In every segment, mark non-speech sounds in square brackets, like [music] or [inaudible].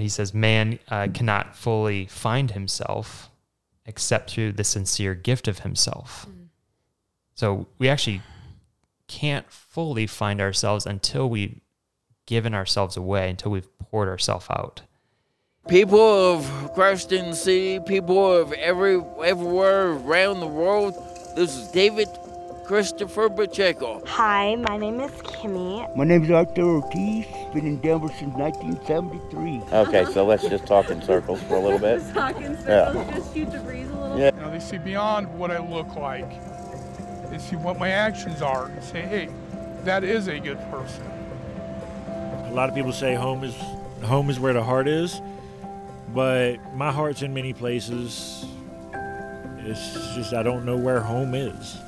he says, man uh, cannot fully find himself except through the sincere gift of himself. So we actually can't fully find ourselves until we've given ourselves away, until we've poured ourselves out. People of Christ in the City, people of every everywhere around the world. This is David Christopher Pacheco. Hi, my name is Kimmy. My name is Arthur Ortiz. Been in Denver since 1973. Okay, so let's just talk in circles for a little bit. Just talk in circles, Yeah. just shoot the breeze a little. Yeah. You know, they see beyond what I look like. They see what my actions are and say, hey, that is a good person. A lot of people say home is home is where the heart is, but my heart's in many places. It's just I don't know where home is.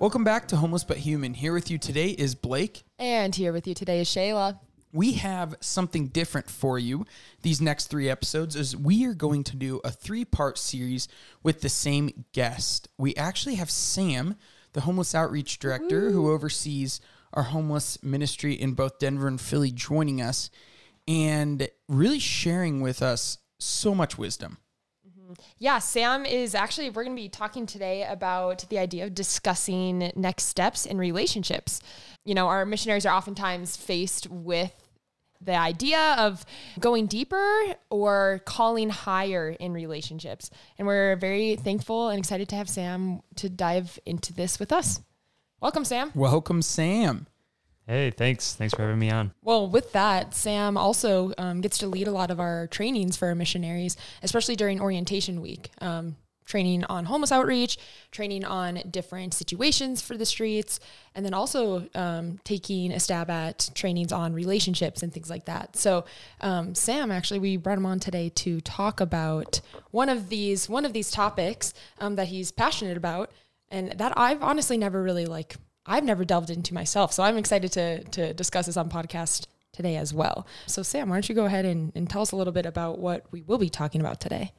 Welcome back to Homeless But Human. Here with you today is Blake. And here with you today is Shayla. We have something different for you these next three episodes as we are going to do a three-part series with the same guest. We actually have Sam, the homeless outreach director who oversees our homeless ministry in both Denver and Philly joining us and really sharing with us so much wisdom. Yeah, Sam is actually, we're going to be talking today about the idea of discussing next steps in relationships. You know, our missionaries are oftentimes faced with the idea of going deeper or calling higher in relationships. And we're very thankful and excited to have Sam to dive into this with us. Welcome, Sam. Welcome, Sam. Hey, thanks. Thanks for having me on. Well, with that, Sam also um, gets to lead a lot of our trainings for our missionaries, especially during orientation week. Um, training on homeless outreach, training on different situations for the streets, and then also um, taking a stab at trainings on relationships and things like that. So, um, Sam, actually, we brought him on today to talk about one of these one of these topics um, that he's passionate about, and that I've honestly never really like I've never delved into myself. So I'm excited to to discuss this on podcast today as well. So Sam, why don't you go ahead and, and tell us a little bit about what we will be talking about today?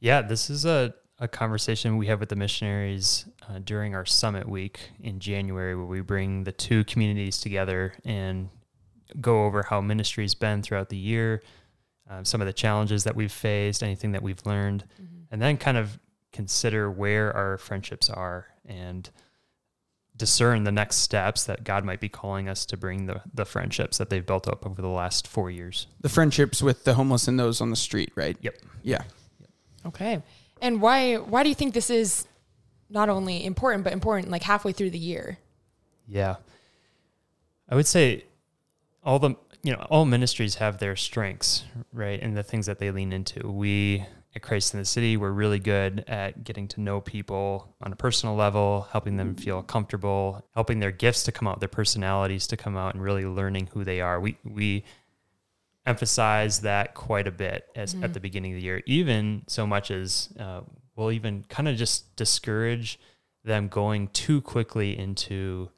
Yeah, this is a, a conversation we have with the missionaries uh, during our summit week in January, where we bring the two communities together and go over how ministry's been throughout the year, um, some of the challenges that we've faced, anything that we've learned, and then kind of consider where our friendships are and discern the next steps that God might be calling us to bring the, the friendships that they've built up over the last four years. The friendships with the homeless and those on the street, right? Yep. Yeah. Okay. And why why do you think this is not only important but important like halfway through the year? Yeah. I would say all the you know, all ministries have their strengths, right? And the things that they lean into. We at Christ in the City, we're really good at getting to know people on a personal level, helping them feel comfortable, helping their gifts to come out, their personalities to come out, and really learning who they are. We we emphasize that quite a bit as at the beginning of the year, even so much as uh, we'll even kind of just discourage them going too quickly into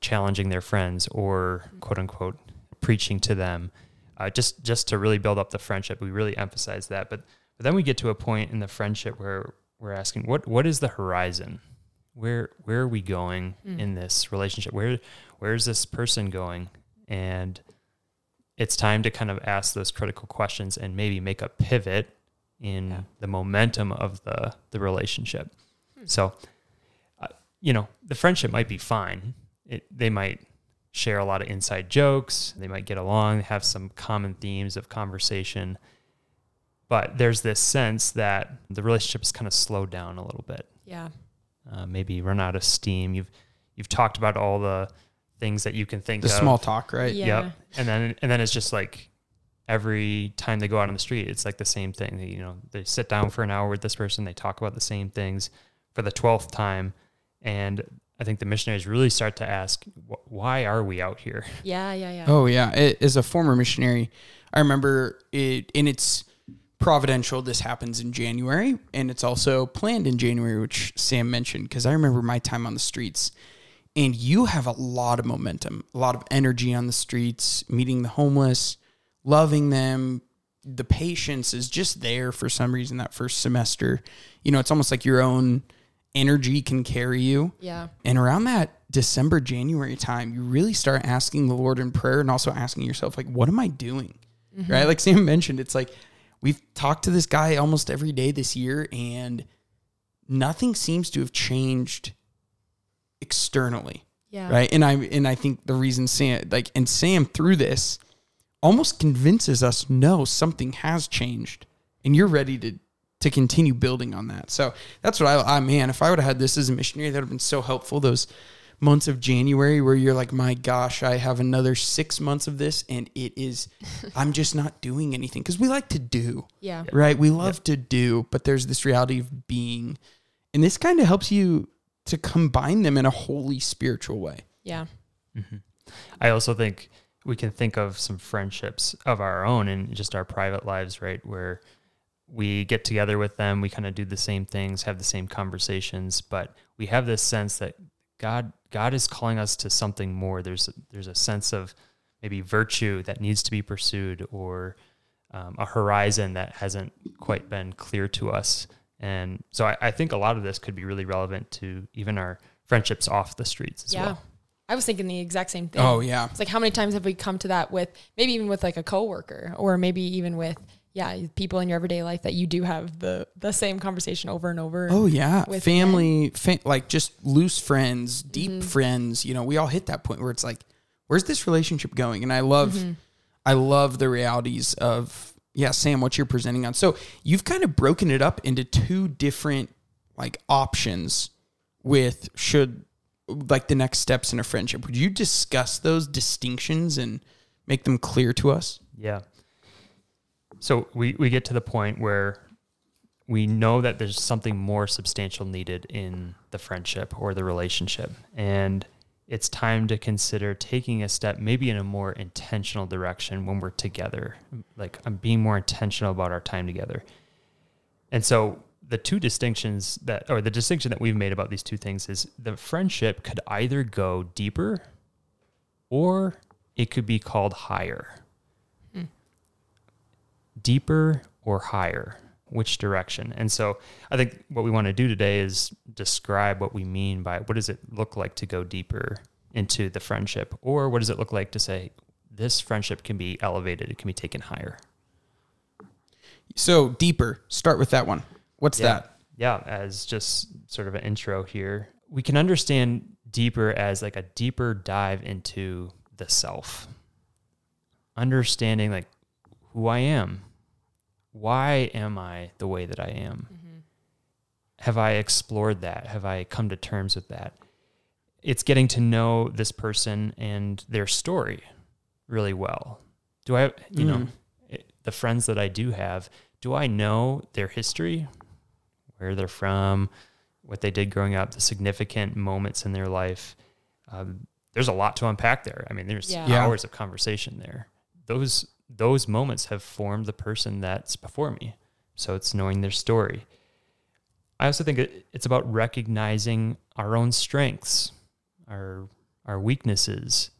challenging their friends or quote unquote preaching to them. Uh, just just to really build up the friendship we really emphasize that but but then we get to a point in the friendship where we're asking what what is the horizon? Where where are we going in this relationship? Where where is this person going? And it's time to kind of ask those critical questions and maybe make a pivot in the momentum of the the relationship. So uh, you know the friendship might be fine. It, they might share a lot of inside jokes. They might get along have some common themes of conversation but there's this sense that the relationship is kind of slowed down a little bit Yeah. uh, maybe run out of steam you've you've talked about all the things that you can think The of small talk, right? Yeah. Yep. And then and then it's just like every time they go out on the street, it's like the same thing. They, you know, they sit down for an hour with this person, they talk about the same things for the twelfth time, and I think the missionaries really start to ask, "Wh- why are we out here? Yeah, yeah, yeah. Oh yeah, A- as a former missionary, I remember it, and it's providential. This happens in January, and it's also planned in January, which Sam mentioned. Because I remember my time on the streets, and you have a lot of momentum, a lot of energy on the streets, meeting the homeless, loving them. The patience is just there for some reason. That first semester, you know, it's almost like your own energy can carry you. Yeah. And around that December, January time, you really start asking the Lord in prayer and also asking yourself, like, what am I doing? Mm-hmm. right? Like Sam mentioned, it's like we've talked to this guy almost every day this year, and nothing seems to have changed externally, Yeah. right? And I and I think the reason Sam like and Sam through this almost convinces us no something has changed, and you're ready to to continue building on that. So that's what I, I man, if I would have had this as a missionary, that would have been so helpful. Those months of January where you're like, my gosh, I have another six months of this, and it is, [laughs] I'm just not doing anything because we like to do, Yeah. right? We love to do, but there's this reality of being, and this kind of helps you to combine them in a holy spiritual way. Yeah. Mm-hmm. I also think we can think of some friendships of our own in just our private lives, right? Where we get together with them, we kind of do the same things, have the same conversations, but we have this sense that God God is calling us to something more. There's a, there's a sense of maybe virtue that needs to be pursued or um, a horizon that hasn't quite been clear to us. And so I, I think a lot of this could be really relevant to even our friendships off the streets as Yeah. well. I was thinking the exact same thing. Oh, yeah. It's like how many times have we come to that with maybe even with like a coworker or maybe even with yeah, people in your everyday life that you do have the the same conversation over and over. Oh yeah, with family, fa- like just loose friends, deep mm-hmm. friends. You know, we all hit that point where it's like, where's this relationship going? And I love, mm-hmm. I love the realities of yeah, Sam, what you're presenting on. So you've kind of broken it up into two different like options with should like the next steps in a friendship. Would you discuss those distinctions and make them clear to us? Yeah. So we, we get to the point where we know that there's something more substantial needed in the friendship or the relationship. And it's time to consider taking a step maybe in a more intentional direction when we're together. Like I'm being more intentional about our time together. And so the two distinctions that or the distinction that we've made about these two things is the friendship could either go deeper or it could be called higher deeper or higher which direction and so i think what we want to do today is describe what we mean by what does it look like to go deeper into the friendship or what does it look like to say this friendship can be elevated it can be taken higher So deeper. Start with that one. What's yeah. that? Yeah, as just sort of an intro here, we can understand deeper as like a deeper dive into the self. Understanding like who I am. Why am I the way that I am? Mm-hmm. Have I explored that? Have I come to terms with that? It's getting to know this person and their story really well. Do I, you know, it- the friends that I do have, do I know their history? where they're from, what they did growing up, the significant moments in their life. Um, there's a lot to unpack there. I mean, there's Yeah. Yeah. hours of conversation there. Those those moments have formed the person that's before me. So it's knowing their story. I also think it, it's about recognizing our own strengths, our our weaknesses.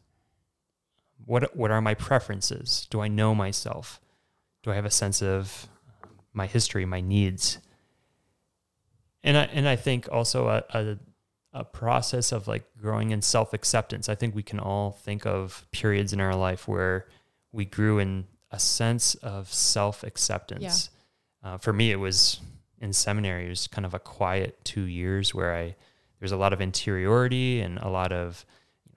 What what are my preferences? Do I know myself? Do I have a sense of my history, my needs? and I and I think also a, a a process of like growing in self acceptance. I think we can all think of periods in our life where we grew in a sense of self acceptance. Uh, for me, it was in seminary. It was kind of a quiet two years where I there's a lot of interiority and a lot of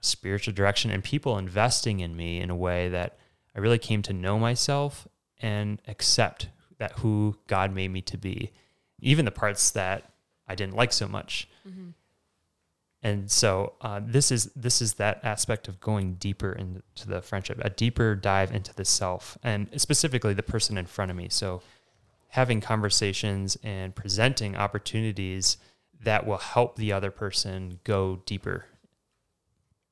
spiritual direction and people investing in me in a way that I really came to know myself and accept that who God made me to be, even the parts that I didn't like so much. And so uh, this is this is that aspect of going deeper into the friendship, a deeper dive into the self, and specifically the person in front of me. So having conversations and presenting opportunities that will help the other person go deeper.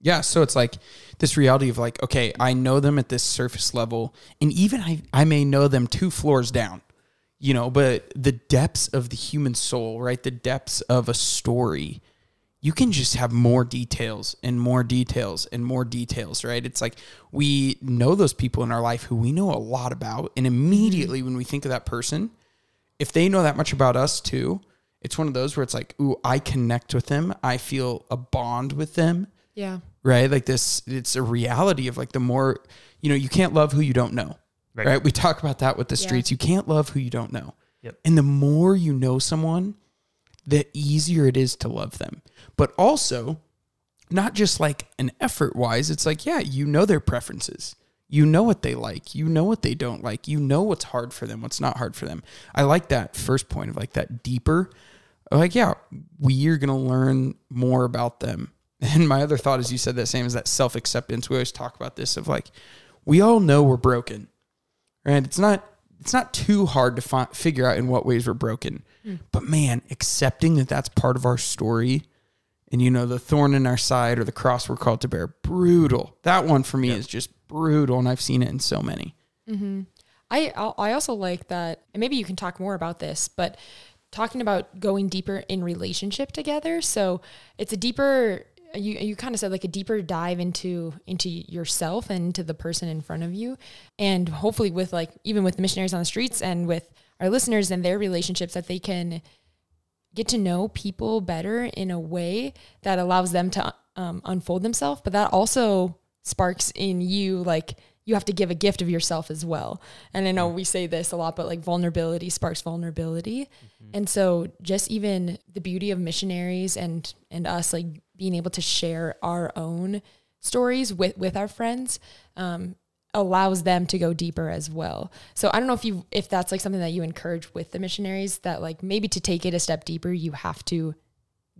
Yeah, so it's like this reality of like, okay, I know them at this surface level, and even I, I may know them two floors down, you know, but the depths of the human soul, right? The depths of a story, you can just have more details and more details and more details, right? It's like we know those people in our life who we know a lot about, and mm-hmm. immediately when we think of that person, if they know that much about us too, it's one of those where it's like, ooh, I connect with them, I feel a bond with them Yeah. right? Like this, it's a reality of like the more, you know, you can't love who you don't know. Right. right? We talk about that with the Yeah. streets. You can't love who you don't know. Yep. And the more you know someone, the easier it is to love them. But also, not just like an effort wise, it's like, yeah, you know their preferences. You know what they like. You know what they don't like. You know what's hard for them, what's not hard for them. I like that first point of like that deeper. Like, yeah, we're going to learn more about them. [laughs] And my other thought, as you said that Sam, is that self acceptance. We always talk about this of like, we all know we're broken, right? It's not it's not too hard to fi- figure out in what ways we're broken, but man, accepting that that's part of our story, and you know the thorn in our side or the cross we're called to bear, brutal. That one for me is just brutal, and I've seen it in so many. Mhm. I I also like that, and maybe you can talk more about this, but talking about going deeper in relationship together. So it's a deeper. You you kind of said like a deeper dive into into yourself and to the person in front of you, and hopefully with like even with the missionaries on the streets and with our listeners and their relationships that they can get to know people better in a way that allows them to um, unfold themselves, but that also sparks in you like you have to give a gift of yourself as well. And I know we say this a lot, but like vulnerability sparks vulnerability. And so just even the beauty of missionaries and and us like being able to share our own stories with with our friends um, allows them to go deeper as well. So I don't know if you if that's like something that you encourage with the missionaries that like maybe to take it a step deeper you have to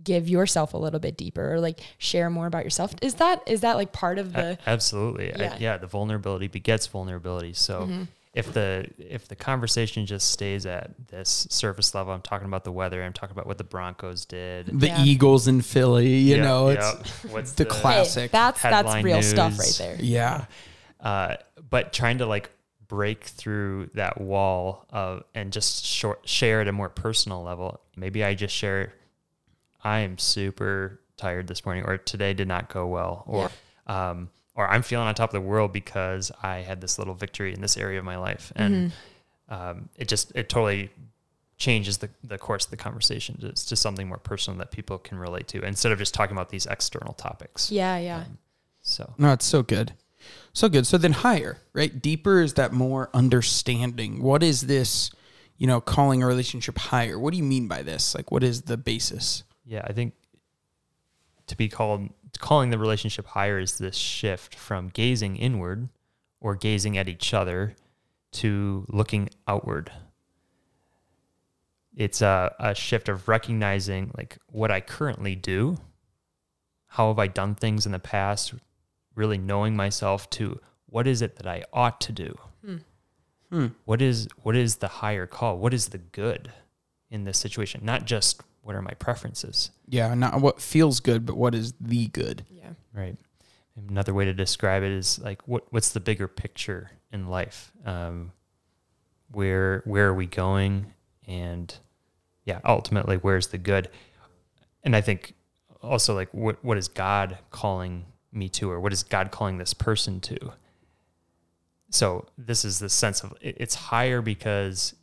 give yourself a little bit deeper or like share more about yourself. Is that is that like part of the absolutely. Yeah. Mm-hmm. I, yeah, the vulnerability begets vulnerability. So if the if the conversation just stays at this surface level, I'm talking about the weather, I'm talking about what the Broncos did. The Yeah. Eagles in Philly, you Yeah, know, yeah. it's [laughs] what's the Hey, classic. that's that's headline real stuff right there. yeah. uh, but trying to like break through that wall of and just short, share at a more personal level. Maybe I just share, I am super tired this morning, or today did not go well, or um, or I'm feeling on top of the world because I had this little victory in this area of my life, and um, it just it totally changes the, the course of the conversation to, to something more personal that people can relate to instead of just talking about these external topics. Yeah, yeah. So No, it's so good. So good. So then higher, right? Deeper is that more understanding. What is this, you know, calling a relationship higher? What do you mean by this? Like, what is the basis? Yeah, I think to be called calling the relationship higher is this shift from gazing inward or gazing at each other to looking outward. It's a, a shift of recognizing like what I currently do, how have I done things in the past, really knowing myself to what is it that I ought to do. Hmm. Hmm. What is what is the higher call? What is the good in this situation? Not just what are my preferences. Yeah, not what feels good, but what is the good? Yeah. Right. Another way to describe it is like what what's the bigger picture in life? Um, where where are we going? And yeah, ultimately, where's the good? And I think also like what what is God calling me to, or what is God calling this person to? So this is the sense of it's higher because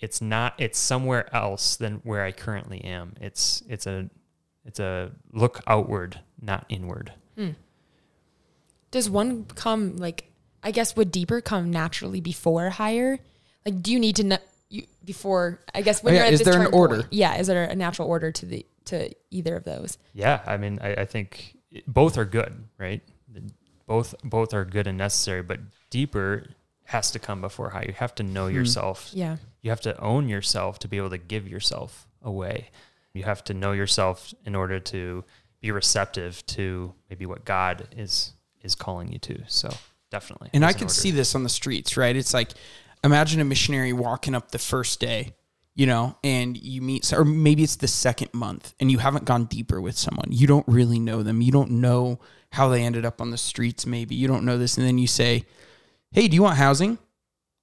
it's not it's somewhere else than where I currently am. It's it's a it's a look outward, not inward. Hmm. Does one come like I guess would deeper come naturally before higher? Like do you need to know you before I guess when Oh, you're at is this there an order? point- yeah, is there a natural order to the to either of those? Yeah, I mean, I, I think both are good, right? Both both are good and necessary, but deeper has to come before high. You have to know hmm. yourself. Yeah. You have to own yourself to be able to give yourself away. You have to know yourself in order to be receptive to maybe what God is is calling you to. So definitely. And I can order. see this on the streets, right? It's like imagine a missionary walking up the first day, you know, and you meet, or maybe it's the second month, and you haven't gone deeper with someone. You don't really know them. You don't know how they ended up on the streets. Maybe you don't know this, and then you say, "Hey, do you want housing?"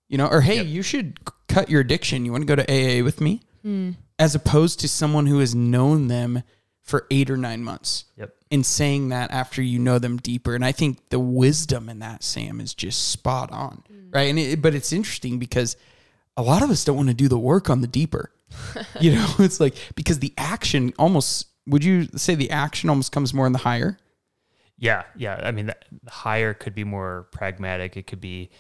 You know, or "Hey, Yep. you should cut your addiction. You want to go to AA with me?" Hmm. As opposed to someone who has known them for eight or nine months Yep. and saying that after you know them deeper. And I think the wisdom in that, Sam, is just spot on, hmm. right? And it, but it's interesting because a lot of us don't want to do the work on the deeper. [laughs] you know, [laughs] it's like because the action almost would you say the action almost comes more in the higher? Yeah, yeah. I mean, the, the higher could be more pragmatic. It could be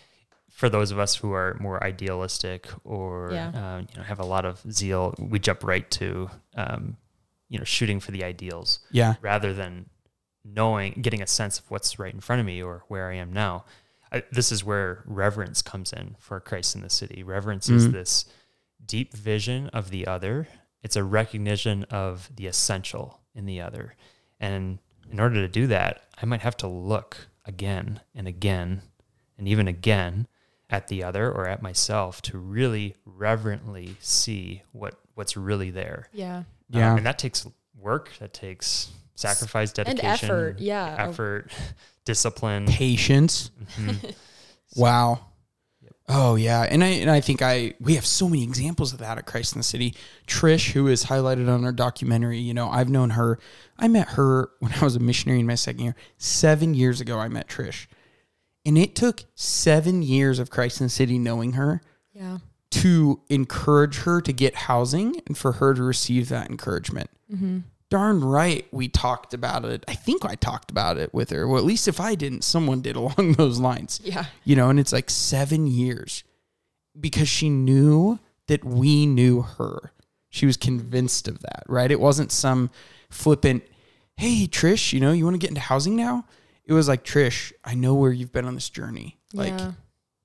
for those of us who are more idealistic or Yeah. uh, you know have a lot of zeal, we jump right to um, you know shooting for the ideals Yeah. rather than knowing, getting a sense of what's right in front of me or where I am now. I, this is where reverence comes in for Christ in the city. Reverence is Mhm. this deep vision of the other. It's a recognition of the essential in the other. And in order to do that, I might have to look again and again and even again at the other or at myself to really reverently see what what's really there. Yeah. Yeah. Um, and that takes work, that takes sacrifice, dedication, And dedication, effort, yeah. effort, [laughs] discipline. Patience. Mhm. [laughs] Wow. Oh yeah, and I and I think I we have so many examples of that at Christ in the City. Trish, who is highlighted on our documentary, you know, I've known her. I met her when I was a missionary in my second year. Seven years ago, I met Trish, and it took seven years of Christ in the City knowing her Yeah. to encourage her to get housing and for her to receive that encouragement. Mm-hmm. Darn right, we talked about it. I think I talked about it with her. Well, at least if I didn't, someone did [laughs] along those lines Yeah. you know, and it's like seven years because she knew that we knew her. She was convinced of that, right? It wasn't some flippant, hey, Trish, you know, you want to get into housing now? It was like, Trish, I know where you've been on this journey. Like, yeah.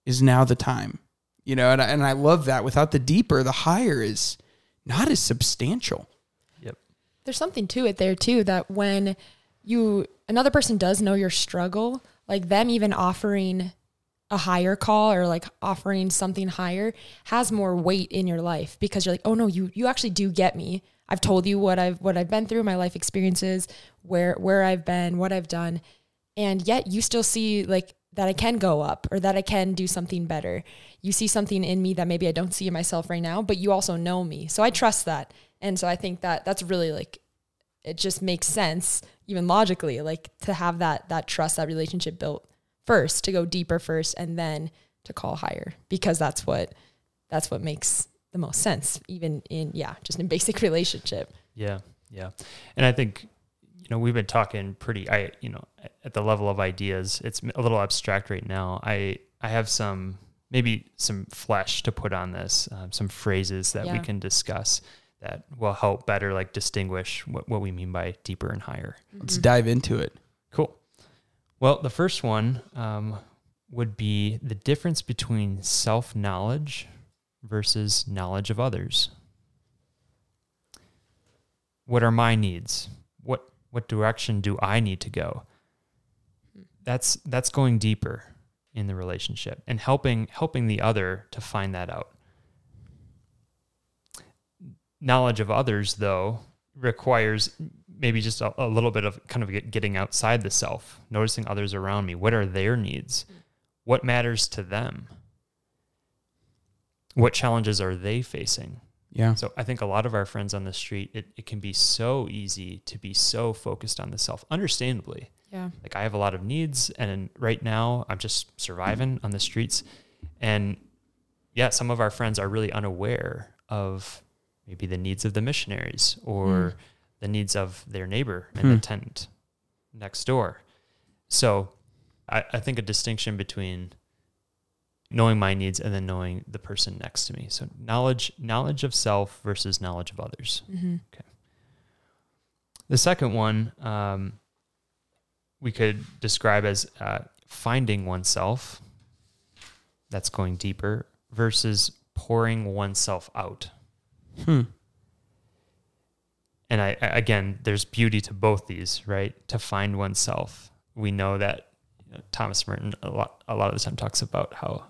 is now the time? You know, and I, and I love that. Without the deeper, the higher is not as substantial. There's something to it there too that when you another person does know your struggle, like them even offering a higher call or like offering something higher has more weight in your life because you're like, "Oh no, you you actually do get me. I've told you what I've what I've been through, my life experiences, where where I've been, what I've done." And yet you still see like that I can go up or that I can do something better. You see something in me that maybe I don't see in myself right now, but you also know me. So I trust that. And so I think that that's really like it just makes sense even logically like to have that that trust that relationship built first to go deeper first and then to call higher because that's what that's what makes the most sense even in yeah just in basic [laughs] relationship Yeah, yeah, and I think you know we've been talking pretty. I you know at the level of ideas, it's a little abstract right now. I I have some maybe some flesh to put on this, um, some phrases that we can discuss that will help better like distinguish what, what we mean by deeper and higher. Let's dive into it. Cool. Well, the first one um, would be the difference between self knowledge versus knowledge of others. What are my needs? What what direction do I need to go? That's that's going deeper in the relationship and helping helping the other to find that out. Knowledge of others, though, requires maybe just a, a little bit of kind of get, getting outside the self, noticing others around me. What are their needs? What matters to them? What challenges are they facing? Yeah. So I think a lot of our friends on the street, it, it can be so easy to be so focused on the self, understandably. yeah Like I have a lot of needs, and right now I'm just surviving on the streets. And yeah, some of our friends are really unaware of maybe the needs of the missionaries or the needs of their neighbor and the Hmm. tenant next door. So I, I think a distinction between knowing my needs and then knowing the person next to me. So knowledge knowledge of self versus knowledge of others. mm-hmm. The second one um, we could describe as uh, finding oneself. That's going deeper versus pouring oneself out. Hmm. And I, I again, there's beauty to both these, right? To find oneself. We know that you know, Thomas Merton a lot, a lot of the time talks about how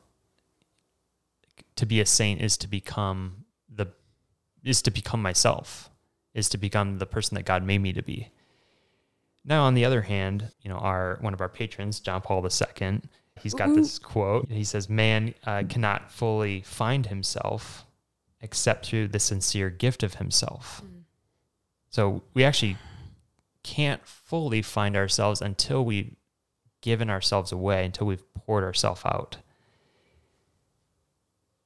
to be a saint is to become the is to become myself, is to become the person that God made me to be. Now, on the other hand, you know, our one of our patrons, John Paul II, he's got this quote. He says, "Man uh, cannot fully find himself except through the sincere gift of himself." So we actually can't fully find ourselves until we've given ourselves away, until we've poured ourselves out.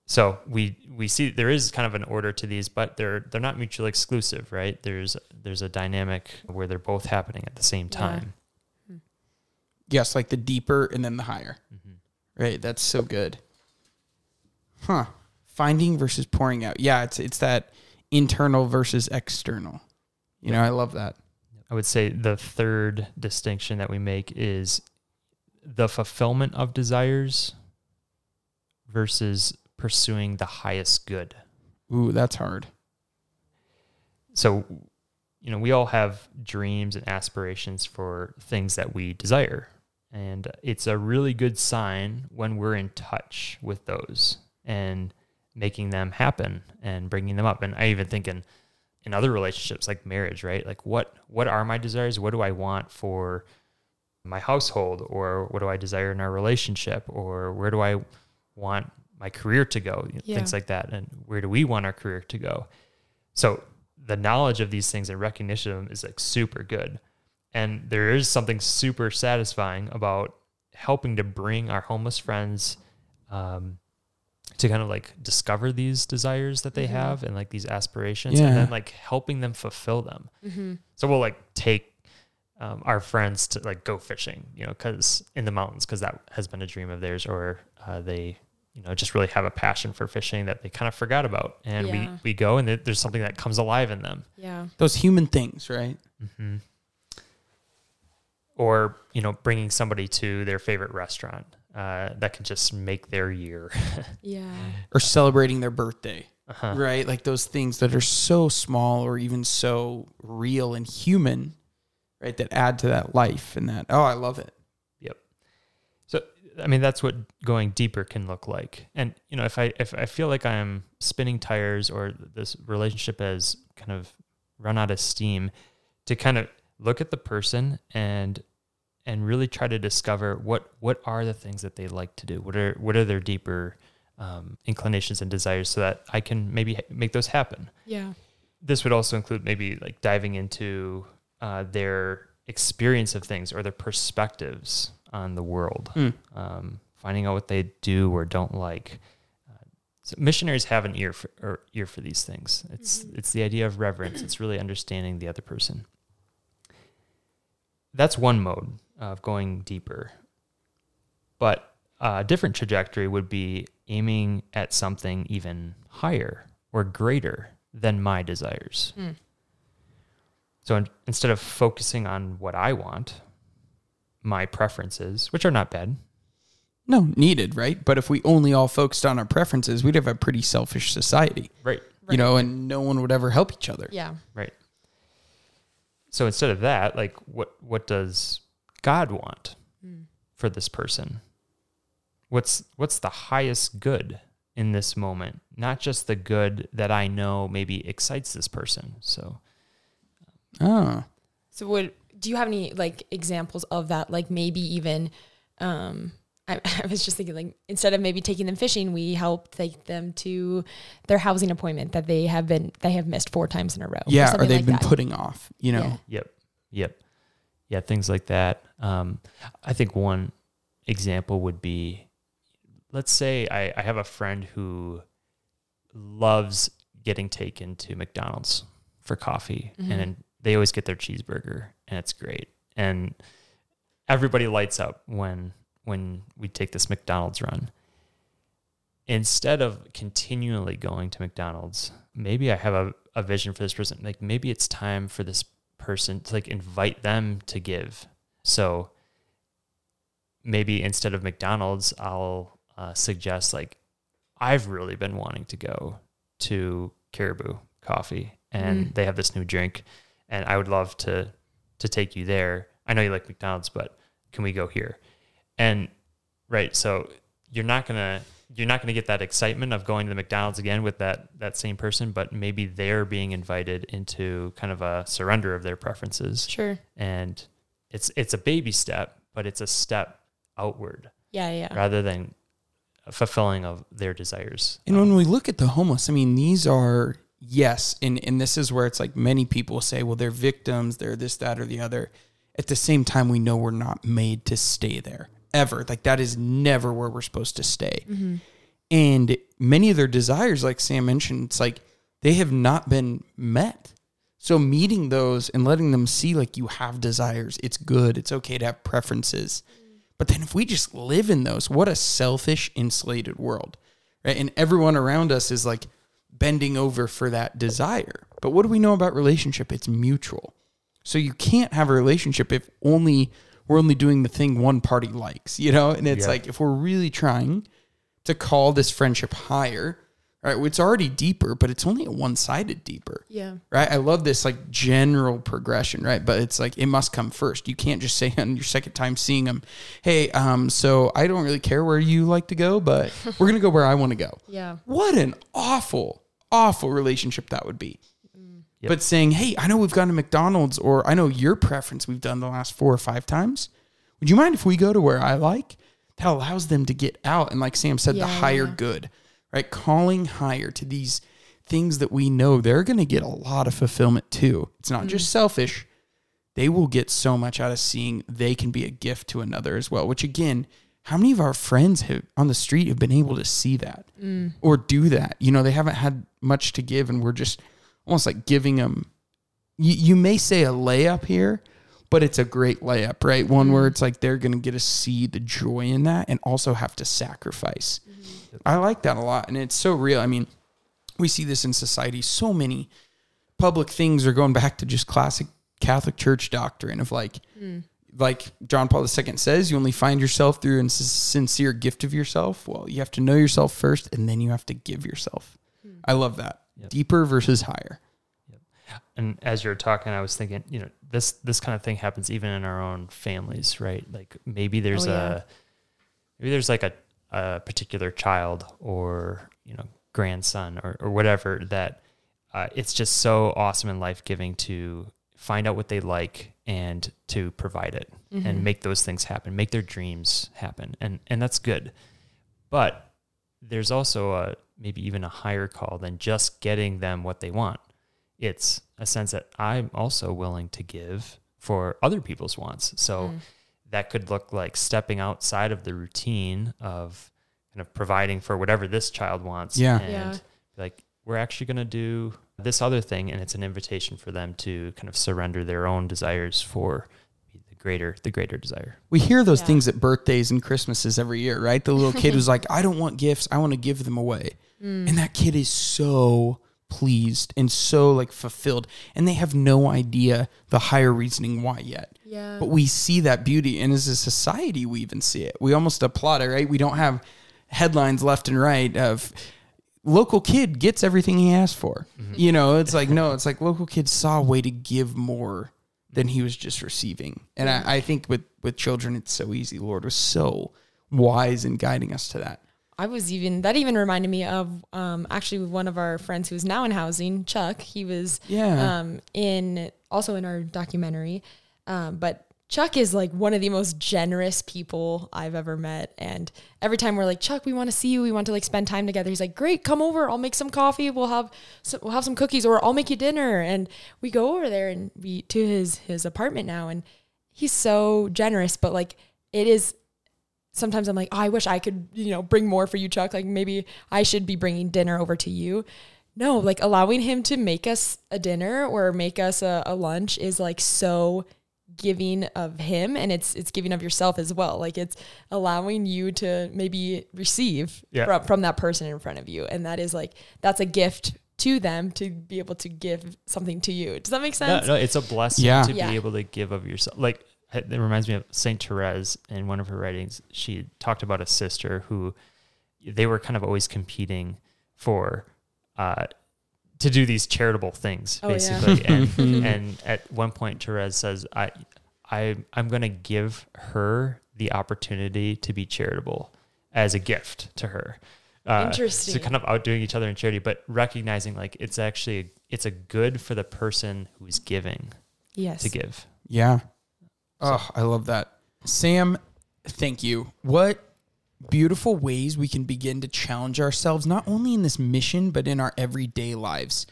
So we we see there is kind of an order to these, but they're they're not mutually exclusive, right? There's there's a dynamic where they're both happening at the same Yeah. time. Yes, like the deeper and then the higher. Mhm. Right. That's so good. Huh. Finding versus pouring out. Yeah, it's it's that internal versus external. You know, I love that. I would say the third distinction that we make is the fulfillment of desires versus pursuing the highest good. Ooh, that's hard. So, you know, we all have dreams and aspirations for things that we desire. And it's a really good sign when we're in touch with those and making them happen and bringing them up. And I even think in, in other relationships like marriage, right? Like what what are my desires? What do I want for my household or what do I desire in our relationship or where do I want my career to go? Yeah. Things like that. And where do we want our career to go? So the knowledge of these things and recognition of them is like super good. And there is something super satisfying about helping to bring our homeless friends um, to kind of like discover these desires that they have and like these aspirations Yeah. and then like helping them fulfill them. So we'll like take um, our friends to like go fishing, you know, because in the mountains, because that has been a dream of theirs, or uh, they, you know, just really have a passion for fishing that they kind of forgot about, and Yeah. we we go and there's something that comes alive in them, Yeah. Those human things, right? or you know, bringing somebody to their favorite restaurant uh, that can just make their year. [laughs] Yeah. Or celebrating their birthday. Uh-huh. Right? Like those things that are so small or even so real and human, right? That add to that life and that, oh, I love it. Yep. So I mean that's what going deeper can look like. And you know, if I if I feel like I'm spinning tires or this relationship has kind of run out of steam, to kind of look at the person and and really try to discover what what are the things that they like to do. What are what are their deeper um, inclinations and desires, so that I can maybe ha- make those happen Yeah. this would also include maybe like diving into uh, their experience of things or their perspectives on the world, Mm. um, finding out what they do or don't like. Uh, so missionaries have an ear for or ear for these things. It's it's the idea of reverence. It's really understanding the other person. That's one mode of going deeper, but a different trajectory would be aiming at something even higher or greater than my desires. Hmm. So in, instead of focusing on what I want, my preferences, which are not bad, No, needed, right? But if we only all focused on our preferences, we'd have a pretty selfish society, right, you know, and no one would ever help each other. Yeah. right. So instead of that, like what what does God want for this person? What's what's the highest good in this moment? Not just the good that I know maybe excites this person. So Oh, So would do you have any like examples of that? Like maybe even um I, [laughs] I was just thinking like instead of maybe taking them fishing, we help take them to their housing appointment that they have been they have missed four times in a row. yeah, or something they've like been that. putting off, you know. Yeah. Yep. Yep. Yeah, things like that. Um, I think one example would be let's say I, I have a friend who loves getting taken to McDonald's for coffee and they always get their cheeseburger and it's great. And everybody lights up when when we take this McDonald's run. Instead of continually going to McDonald's, maybe I have a, a vision for this person. Like maybe it's time for this person to like invite them to give. So maybe instead of McDonald's, I'll uh, suggest like I've really been wanting to go to Caribou Coffee, and they have this new drink, and I would love to to take you there. I know you like McDonald's, but can we go here? And right, so you're not gonna you're not gonna get that excitement of going to the McDonald's again with that that same person, but maybe they're being invited into kind of a surrender of their preferences Sure. and it's it's a baby step, but it's a step outward Yeah, yeah. rather than fulfilling of their desires. And when we look at the homeless, I mean, these are yes, and and this is where it's like many people say, well, they're victims, they're this, that, or the other. At the same time, we know we're not made to stay there ever. Like that is never where we're supposed to stay. Mm-hmm. And many of their desires, like Sam mentioned, it's like they have not been met. So meeting those and letting them see like you have desires, it's good. It's okay to have preferences. But then if we just live in those, what a selfish, insulated world. right? And everyone around us is like bending over for that desire. But what do we know about relationship? It's mutual. So you can't have a relationship if only we're only doing the thing one party likes, you know? And it's Yeah. like if we're really trying to call this friendship higher, right? It's already deeper, but it's only a one-sided deeper Yeah. right? I love this like general progression, right? But it's like it must come first. You can't just say [laughs] on your second time seeing them, "Hey, um, so I don't really care where you like to go, but [laughs] we're gonna go where I want to go." Yeah. What an awful, awful relationship that would be. Yep. But saying, "Hey, I know we've gone to McDonald's, or I know your preference we've done the last four or five times. Would you mind if we go to where I like?" That allows them to get out and, like Sam said, the higher good, right? Calling higher to these things that we know they're going to get a lot of fulfillment too. It's not just mm. selfish. They will get so much out of seeing they can be a gift to another as well, which again, how many of our friends have on the street have been able to see that mm. or do that? You know, they haven't had much to give and we're just almost like giving them you, you may say a layup here, but it's a great layup, right? One mm-hmm. where it's like they're going to get to see the joy in that and also have to sacrifice. Mm-hmm. I like that a lot. And it's so real. I mean, we see this in society. So many public things are going back to just classic Catholic Church doctrine of like, mm. like John Paul II says, you only find yourself through a sincere gift of yourself. Well, you have to know yourself first, and then you have to give yourself. Hmm. I love that. Yep. Deeper versus higher. and as you're talking, I was thinking, you know, this this kind of thing happens even in our own families, right? Like maybe there's Oh, yeah. a maybe there's like a, a particular child or you know grandson or, or whatever that uh, it's just so awesome and life giving to find out what they like and to provide it and make those things happen, make their dreams happen, and and that's good. But there's also a maybe even a higher call than just getting them what they want. It's a sense that I'm also willing to give for other people's wants. So mm. that could look like stepping outside of the routine of kind of providing for whatever this child wants. Yeah. And Yeah. be like, we're actually going to do this other thing. And it's an invitation for them to kind of surrender their own desires for the greater, the greater desire. We hear those Yeah. things at birthdays and Christmases every year, right? The little kid [laughs] who's like, I don't want gifts, I want to give them away. Mm. And that kid is so pleased and so like fulfilled. And they have no idea the higher reasoning why yet. Yeah. But we see that beauty. And as a society, we even see it. We almost applaud it, right? We don't have headlines left and right of local kid gets everything he asked for. You know, it's like, no, it's like local kid saw a way to give more than he was just receiving. And I, I think with, with children, it's so easy. Lord was so wise in guiding us to that. I was even that even reminded me of um, actually one of our friends who's now in housing, Chuck. He was Yeah. um, in also in our documentary, um, but Chuck is like one of the most generous people I've ever met. And every time we're like, Chuck, we want to see you. We want to like spend time together. He's like, Great, come over. I'll make some coffee. We'll have some, we'll have some cookies, or I'll make you dinner. And we go over there and we to his his apartment now, and he's so generous. But like, it is sometimes I'm like, oh, I wish I could, you know, bring more for you, Chuck. Like maybe I should be bringing dinner over to you. No, like allowing him to make us a dinner or make us a, a lunch is like so giving of him and it's it's giving of yourself as well. Like it's allowing you to maybe receive Yeah. from, from that person in front of you. And that is like that's a gift to them to be able to give something to you. Does that make No, sense? no, it's a blessing Yeah. to Yeah. be able to give of yourself. Like it reminds me of Saint Therese in one of her writings. She talked about a sister who they were kind of always competing for uh, to do these charitable things, Oh, yeah. basically. [laughs] and and at one point, Therese says, "I, I, I'm going to give her the opportunity to be charitable as a gift to her." Uh, Interesting. So kind of outdoing each other in charity, but recognizing like it's actually it's a good for the person who's giving Yes. to give. Yeah. Oh, I love that. Sam, thank you. What beautiful ways we can begin to challenge ourselves, not only in this mission, but in our everyday lives,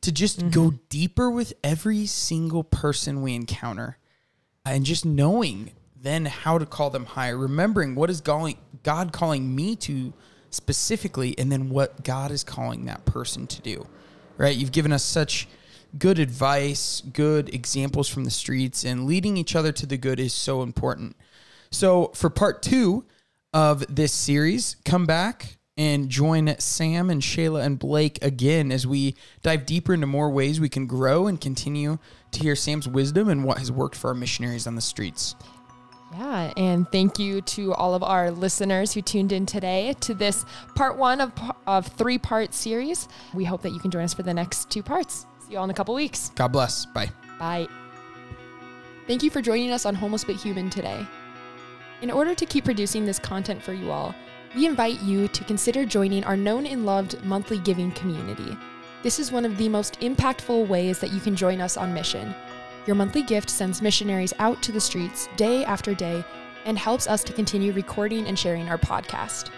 to just go mm-hmm. deeper with every single person we encounter and just knowing then how to call them higher, remembering what is going, God calling me to specifically, and then what God is calling that person to do. Right? You've given us such good advice, good examples from the streets, and leading each other to the good is so important. So, for part two of this series, come back and join Sam and Shayla and Blake again as we dive deeper into more ways we can grow and continue to hear Sam's wisdom and what has worked for our missionaries on the streets. Yeah, and thank you to all of our listeners who tuned in today to this part one of, of three part series. We hope that you can join us for the next two parts. See you all in a couple weeks. God bless. Bye. Bye. Thank you for joining us on Homeless But Human today. In order to keep producing this content for you all, we invite you to consider joining our known and loved monthly giving community. This is one of the most impactful ways that you can join us on mission. Your monthly gift sends missionaries out to the streets day after day and helps us to continue recording and sharing our podcast.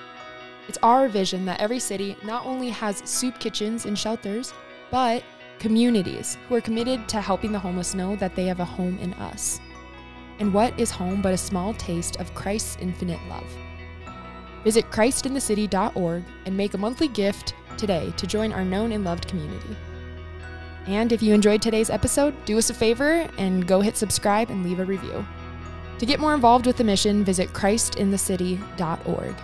It's our vision that every city not only has soup kitchens and shelters, but communities who are committed to helping the homeless know that they have a home in us. And what is home but a small taste of Christ's infinite love? Visit christinthecity.org and make a monthly gift today to join our known and loved community. And if you enjoyed today's episode, do us a favor and go hit subscribe and leave a review. To get more involved with the mission, visit christinthecity.org.